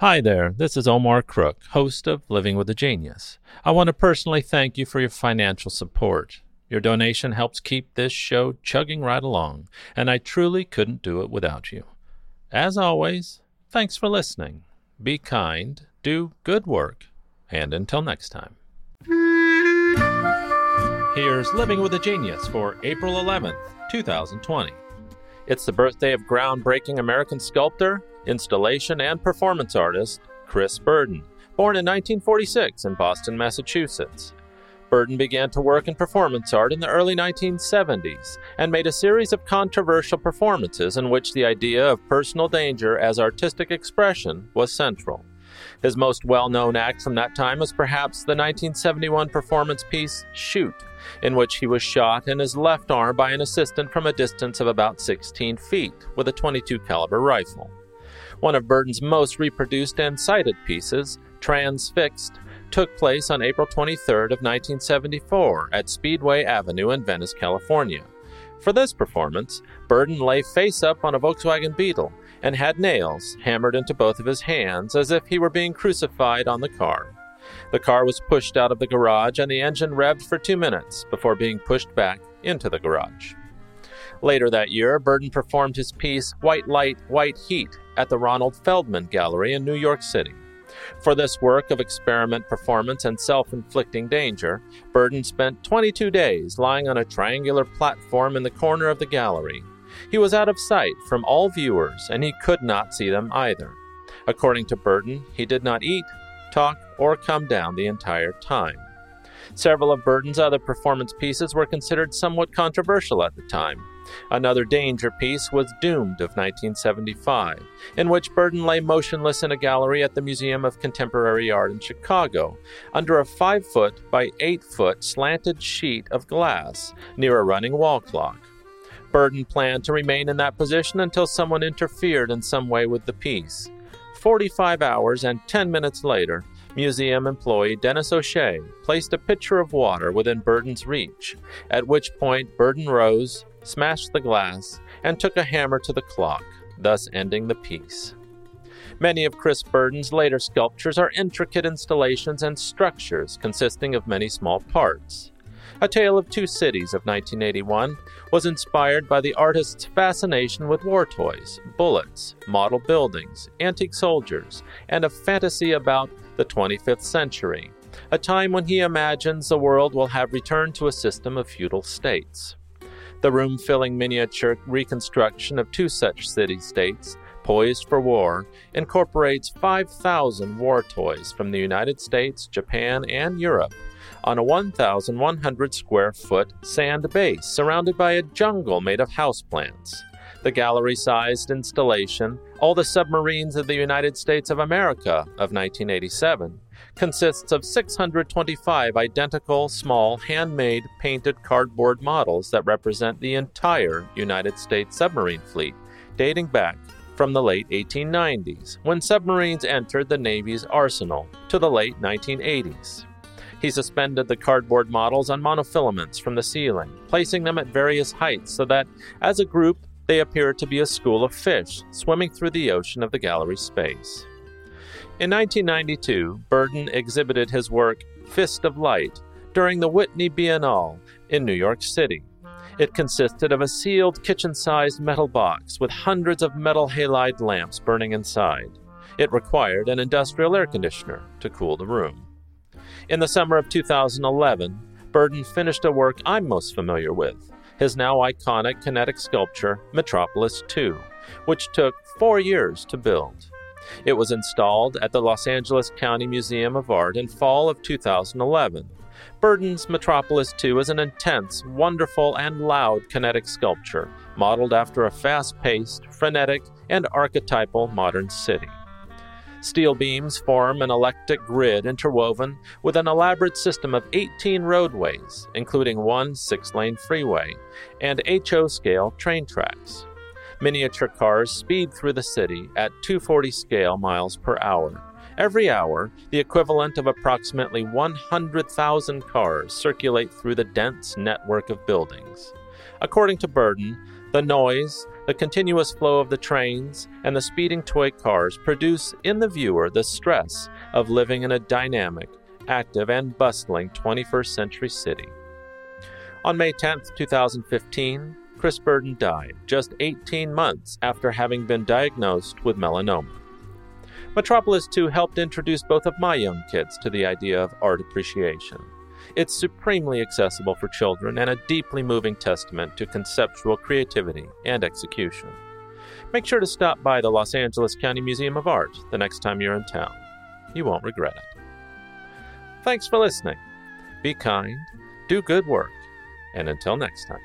Hi there, this is Omar Crook, host of Living with a Genius. I want to personally thank you for your financial support. Your donation helps keep this show chugging right along, and I truly couldn't do it without you. As always, thanks for listening. Be kind, do good work, and until next time. Here's Living with a Genius for April 11th, 2020. It's the birthday of groundbreaking American sculptor installation, and performance artist Chris Burden, born in 1946 in Boston, Massachusetts. Burden began to work in performance art in the early 1970s and made a series of controversial performances in which the idea of personal danger as artistic expression was central. His most well known act from that time is perhaps the 1971 performance piece Shoot, in which he was shot in his left arm by an assistant from a distance of about 16 feet with a 22 caliber rifle. One of Burden's most reproduced and cited pieces, Transfixed, took place on April 23 of 1974 at Speedway Avenue in Venice, California. For this performance, Burden lay face up on a Volkswagen Beetle and had nails hammered into both of his hands as if he were being crucified on the car. The car was pushed out of the garage and the engine revved for two minutes before being pushed back into the garage. Later that year, Burden performed his piece White Light, White Heat at the Ronald Feldman Gallery in New York City. For this work of experiment performance and self inflicting danger, Burden spent 22 days lying on a triangular platform in the corner of the gallery. He was out of sight from all viewers, and he could not see them either. According to Burden, he did not eat, talk, or come down the entire time. Several of Burden's other performance pieces were considered somewhat controversial at the time. Another danger piece was Doomed of 1975, in which Burden lay motionless in a gallery at the Museum of Contemporary Art in Chicago, under a 5 foot by 8 foot slanted sheet of glass near a running wall clock. Burden planned to remain in that position until someone interfered in some way with the piece. 45 hours and 10 minutes later, Museum employee Dennis O'Shea placed a pitcher of water within Burden's reach, at which point Burden rose, smashed the glass, and took a hammer to the clock, thus ending the piece. Many of Chris Burden's later sculptures are intricate installations and structures consisting of many small parts. A Tale of Two Cities of 1981 was inspired by the artist's fascination with war toys, bullets, model buildings, antique soldiers, and a fantasy about the 25th century, a time when he imagines the world will have returned to a system of feudal states. The room filling miniature reconstruction of two such city states, poised for war, incorporates 5,000 war toys from the United States, Japan, and Europe on a 1,100 square foot sand base surrounded by a jungle made of houseplants. The gallery sized installation, All the Submarines of the United States of America of 1987, consists of 625 identical, small, handmade, painted cardboard models that represent the entire United States submarine fleet, dating back from the late 1890s, when submarines entered the Navy's arsenal, to the late 1980s. He suspended the cardboard models on monofilaments from the ceiling, placing them at various heights so that, as a group, they appeared to be a school of fish swimming through the ocean of the gallery space. In 1992, Burden exhibited his work Fist of Light during the Whitney Biennale in New York City. It consisted of a sealed kitchen sized metal box with hundreds of metal halide lamps burning inside. It required an industrial air conditioner to cool the room. In the summer of 2011, Burden finished a work I'm most familiar with his now iconic kinetic sculpture, Metropolis II, which took four years to build. It was installed at the Los Angeles County Museum of Art in fall of 2011. Burden's Metropolis 2 is an intense, wonderful, and loud kinetic sculpture, modeled after a fast paced, frenetic, and archetypal modern city. Steel beams form an eclectic grid interwoven with an elaborate system of 18 roadways, including one six lane freeway, and HO scale train tracks. Miniature cars speed through the city at 240 scale miles per hour. Every hour, the equivalent of approximately 100,000 cars circulate through the dense network of buildings. According to Burden, The noise, the continuous flow of the trains, and the speeding toy cars produce in the viewer the stress of living in a dynamic, active, and bustling 21st century city. On May 10, 2015, Chris Burden died just 18 months after having been diagnosed with melanoma. Metropolis 2 helped introduce both of my young kids to the idea of art appreciation. It's supremely accessible for children and a deeply moving testament to conceptual creativity and execution. Make sure to stop by the Los Angeles County Museum of Art the next time you're in town. You won't regret it. Thanks for listening. Be kind, do good work, and until next time.